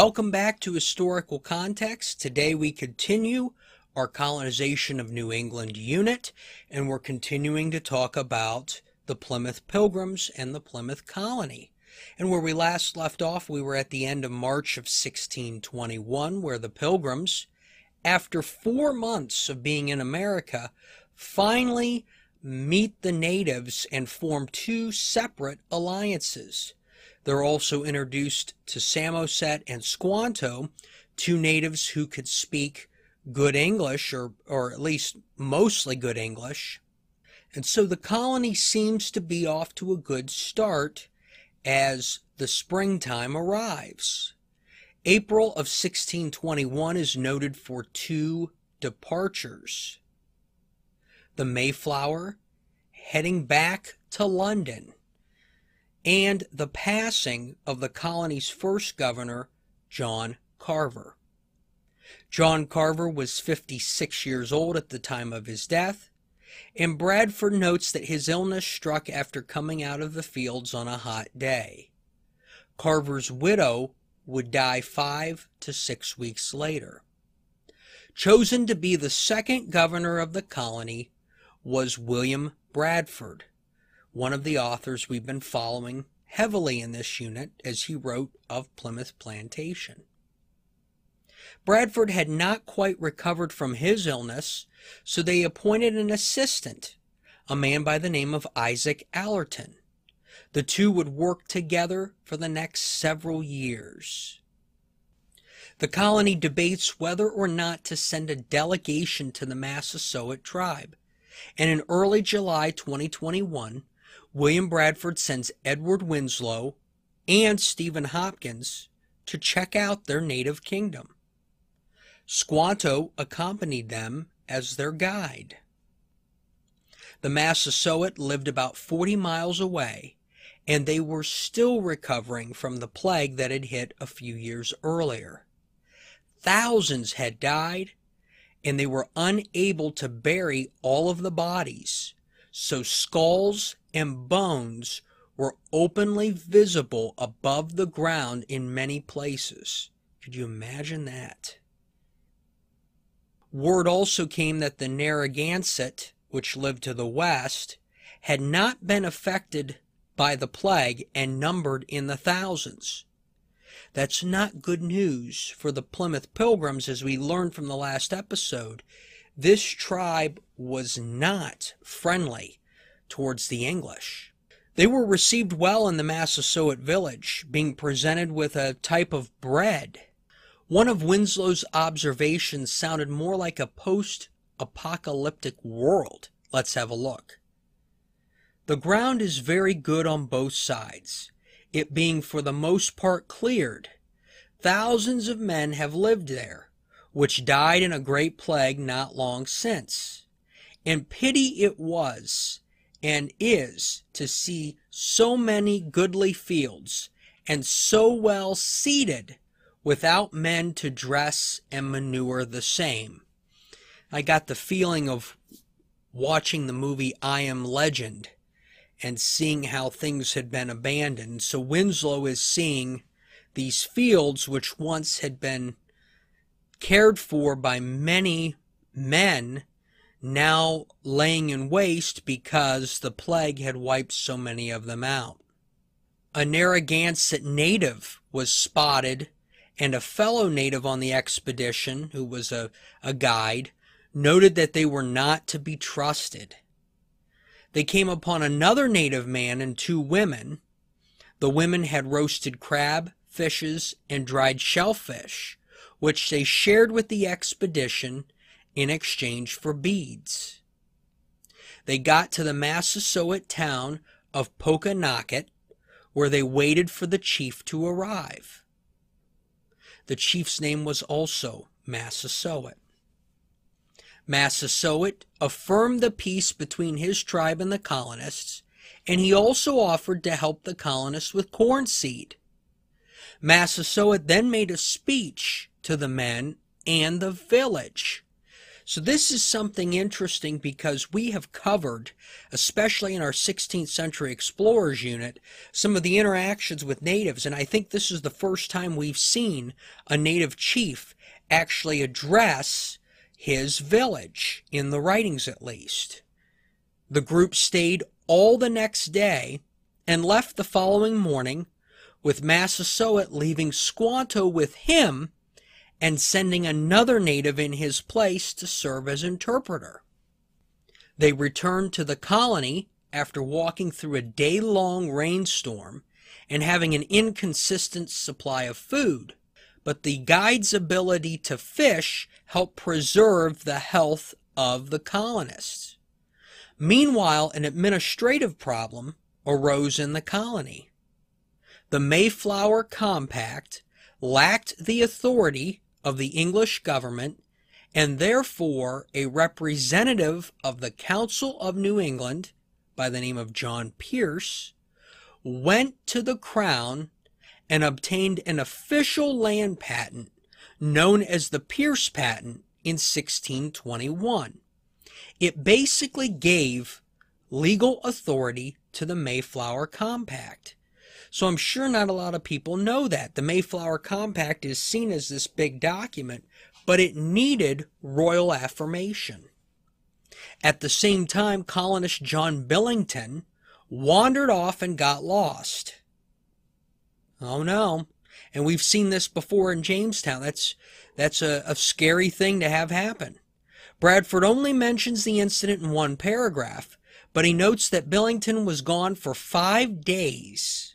Welcome back to Historical Context. Today we continue our colonization of New England unit, and we're continuing to talk about the Plymouth Pilgrims and the Plymouth Colony. And where we last left off, we were at the end of March of 1621, where the Pilgrims, after four months of being in America, finally meet the natives and form two separate alliances. They're also introduced to Samoset and Squanto, two natives who could speak good English, or, or at least mostly good English. And so the colony seems to be off to a good start as the springtime arrives. April of 1621 is noted for two departures. The Mayflower heading back to London and the passing of the colony's first governor, John Carver. John Carver was 56 years old at the time of his death, and Bradford notes that his illness struck after coming out of the fields on a hot day. Carver's widow would die five to six weeks later. Chosen to be the second governor of the colony was William Bradford, one of the authors we've been following heavily in this unit as he wrote of Plymouth Plantation. Bradford had not quite recovered from his illness, so they appointed an assistant, a man by the name of Isaac Allerton. The two would work together for the next several years. The colony debates whether or not to send a delegation to the Massasoit tribe, and in early July 2021, William Bradford sends Edward Winslow and Stephen Hopkins to check out their native kingdom. Squanto accompanied them as their guide. The Massasoit lived about 40 miles away, and they were still recovering from the plague that had hit a few years earlier. Thousands had died, and they were unable to bury all of the bodies, so skulls and bones were openly visible above the ground in many places. Could you imagine that? Word also came that the Narragansett, which lived to the west, had not been affected by the plague and numbered in the thousands. That's not good news for the Plymouth Pilgrims, as we learned from the last episode. This tribe was not friendly towards the English. They were received well in the Massasoit village, being presented with a type of bread. One of Winslow's observations sounded more like a post apocalyptic world. Let's have a look. The ground is very good on both sides, it being for the most part cleared. Thousands of men have lived there, which died in a great plague not long since. And pity it was and is to see so many goodly fields and so well seeded without men to dress and manure the same. I got the feeling of watching the movie I Am Legend and seeing how things had been abandoned. So Winslow is seeing these fields which once had been cared for by many men now laying in waste because the plague had wiped so many of them out. A Narragansett native was spotted, and a fellow native on the expedition, who was a, a guide, noted that they were not to be trusted. They came upon another native man and two women. The women had roasted crab, fishes, and dried shellfish, which they shared with the expedition in exchange for beads. They got to the Massasoit town of Pokanoket, where they waited for the chief to arrive. The chief's name was also Massasoit. Massasoit affirmed the peace between his tribe and the colonists, and he also offered to help the colonists with corn seed. Massasoit then made a speech to the men and the village So this is something interesting because we have covered, especially in our 16th century explorers unit, some of the interactions with natives. And I think this is the first time we've seen a native chief actually address his village, in the writings at least. The group stayed all the next day and left the following morning with Massasoit leaving Squanto with him and sending another native in his place to serve as interpreter. They returned to the colony after walking through a day long rainstorm and having an inconsistent supply of food, but the guide's ability to fish helped preserve the health of the colonists. Meanwhile, an administrative problem arose in the colony. The Mayflower Compact lacked the authority of the English government and therefore a representative of the Council of New England by the name of John Pierce went to the crown and obtained an official land patent known as the Pierce Patent in 1621. It basically gave legal authority to the Mayflower Compact. So I'm sure not a lot of people know that. The Mayflower Compact is seen as this big document, but it needed royal affirmation. At the same time, colonist John Billington wandered off and got lost. Oh no. And we've seen this before in Jamestown. That's that's a, a scary thing to have happen. Bradford only mentions the incident in one paragraph, but he notes that Billington was gone for five days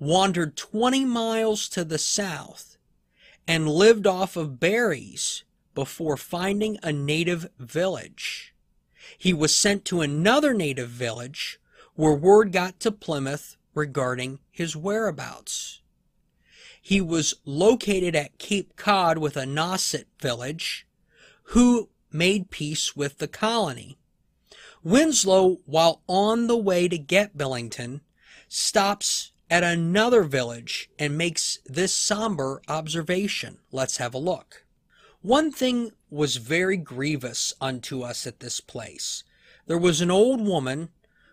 wandered 20 miles to the south, and lived off of berries before finding a native village. He was sent to another native village where word got to Plymouth regarding his whereabouts. He was located at Cape Cod with a Nauset village who made peace with the colony. Winslow, while on the way to get Billington, stops at another village and makes this somber observation. Let's have a look. One thing was very grievous unto us at this place. There was an old woman,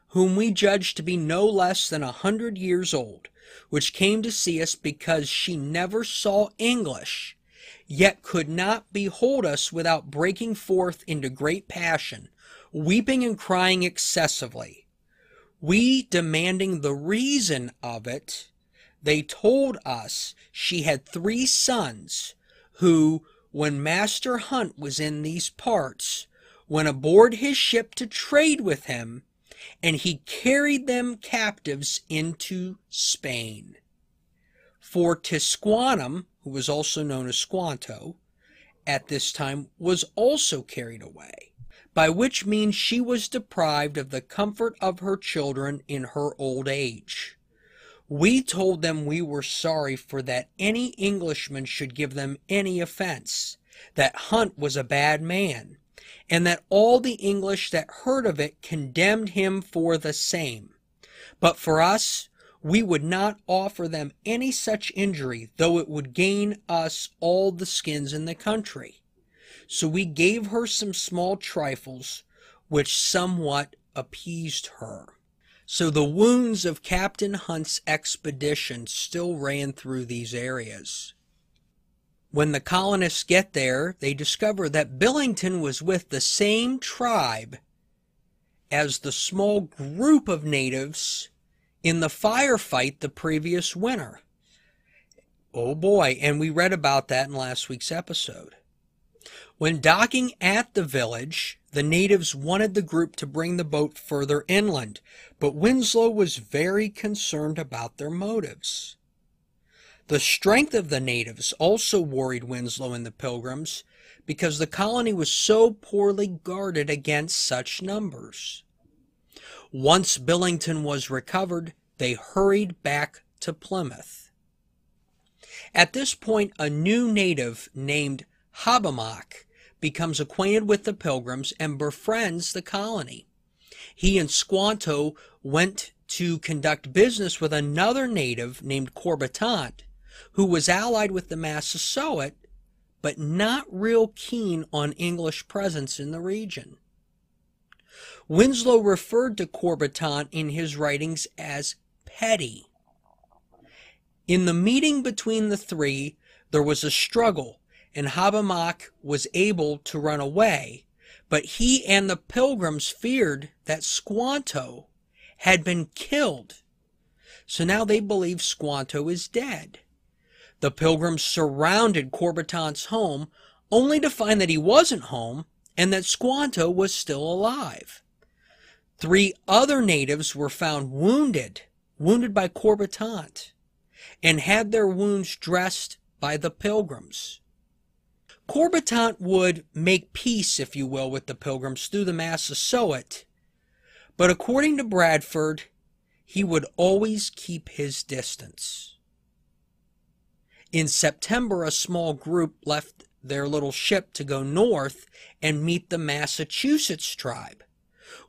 whom we judged to be no less than a hundred years old, which came to see us because she never saw English, yet could not behold us without breaking forth into great passion, weeping and crying excessively we demanding the reason of it, they told us she had three sons who, when Master Hunt was in these parts, went aboard his ship to trade with him, and he carried them captives into Spain. For Tisquantum, who was also known as Squanto, at this time was also carried away by which means she was deprived of the comfort of her children in her old age. We told them we were sorry for that any Englishman should give them any offense, that Hunt was a bad man, and that all the English that heard of it condemned him for the same. But for us, we would not offer them any such injury, though it would gain us all the skins in the country. So we gave her some small trifles, which somewhat appeased her. So the wounds of Captain Hunt's expedition still ran through these areas. When the colonists get there, they discover that Billington was with the same tribe as the small group of natives in the firefight the previous winter. Oh boy, and we read about that in last week's episode. When docking at the village, the natives wanted the group to bring the boat further inland, but Winslow was very concerned about their motives. The strength of the natives also worried Winslow and the pilgrims because the colony was so poorly guarded against such numbers. Once Billington was recovered, they hurried back to Plymouth. At this point, a new native named Hobbamock becomes acquainted with the pilgrims and befriends the colony. He and Squanto went to conduct business with another native named Corbitant, who was allied with the Massasoit, but not real keen on English presence in the region. Winslow referred to Corbitant in his writings as petty. In the meeting between the three, there was a struggle, and Hobbamock was able to run away, but he and the pilgrims feared that Squanto had been killed. So now they believe Squanto is dead. The pilgrims surrounded Corbitant's home only to find that he wasn't home and that Squanto was still alive. Three other natives were found wounded, wounded by Corbitant, and had their wounds dressed by the pilgrims. Corbitant would make peace, if you will, with the pilgrims through the Massasoit, but according to Bradford, he would always keep his distance. In September, a small group left their little ship to go north and meet the Massachusetts tribe.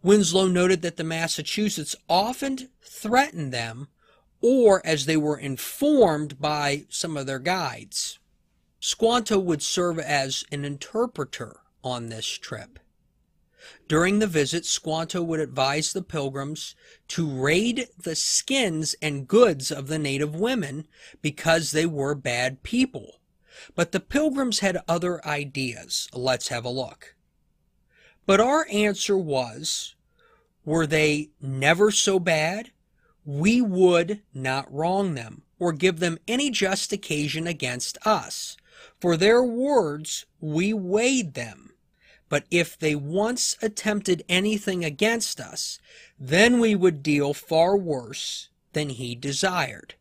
Winslow noted that the Massachusetts often threatened them, or as they were informed by some of their guides. Squanto would serve as an interpreter on this trip. During the visit, Squanto would advise the pilgrims to raid the skins and goods of the native women because they were bad people. But the pilgrims had other ideas. Let's have a look. But our answer was were they never so bad? We would not wrong them or give them any just occasion against us. For their words we weighed them but if they once attempted anything against us, then we would deal far worse than he desired.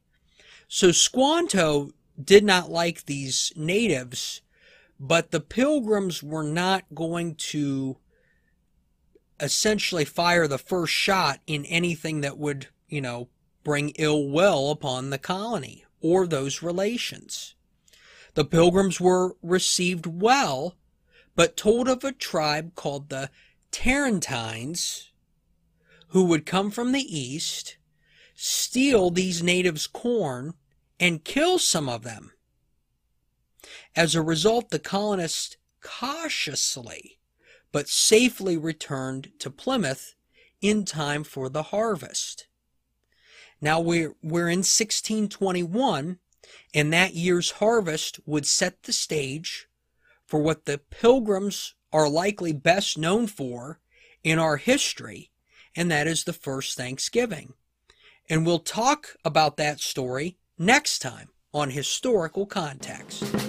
So Squanto did not like these natives, but the pilgrims were not going to essentially fire the first shot in anything that would, you know, bring ill will upon the colony or those relations. The pilgrims were received well but told of a tribe called the Tarentines who would come from the east, steal these natives' corn, and kill some of them. As a result, the colonists cautiously but safely returned to Plymouth in time for the harvest. Now we're, we're in 1621, and that year's harvest would set the stage for what the pilgrims are likely best known for in our history, and that is the first Thanksgiving. And we'll talk about that story next time on Historical Context.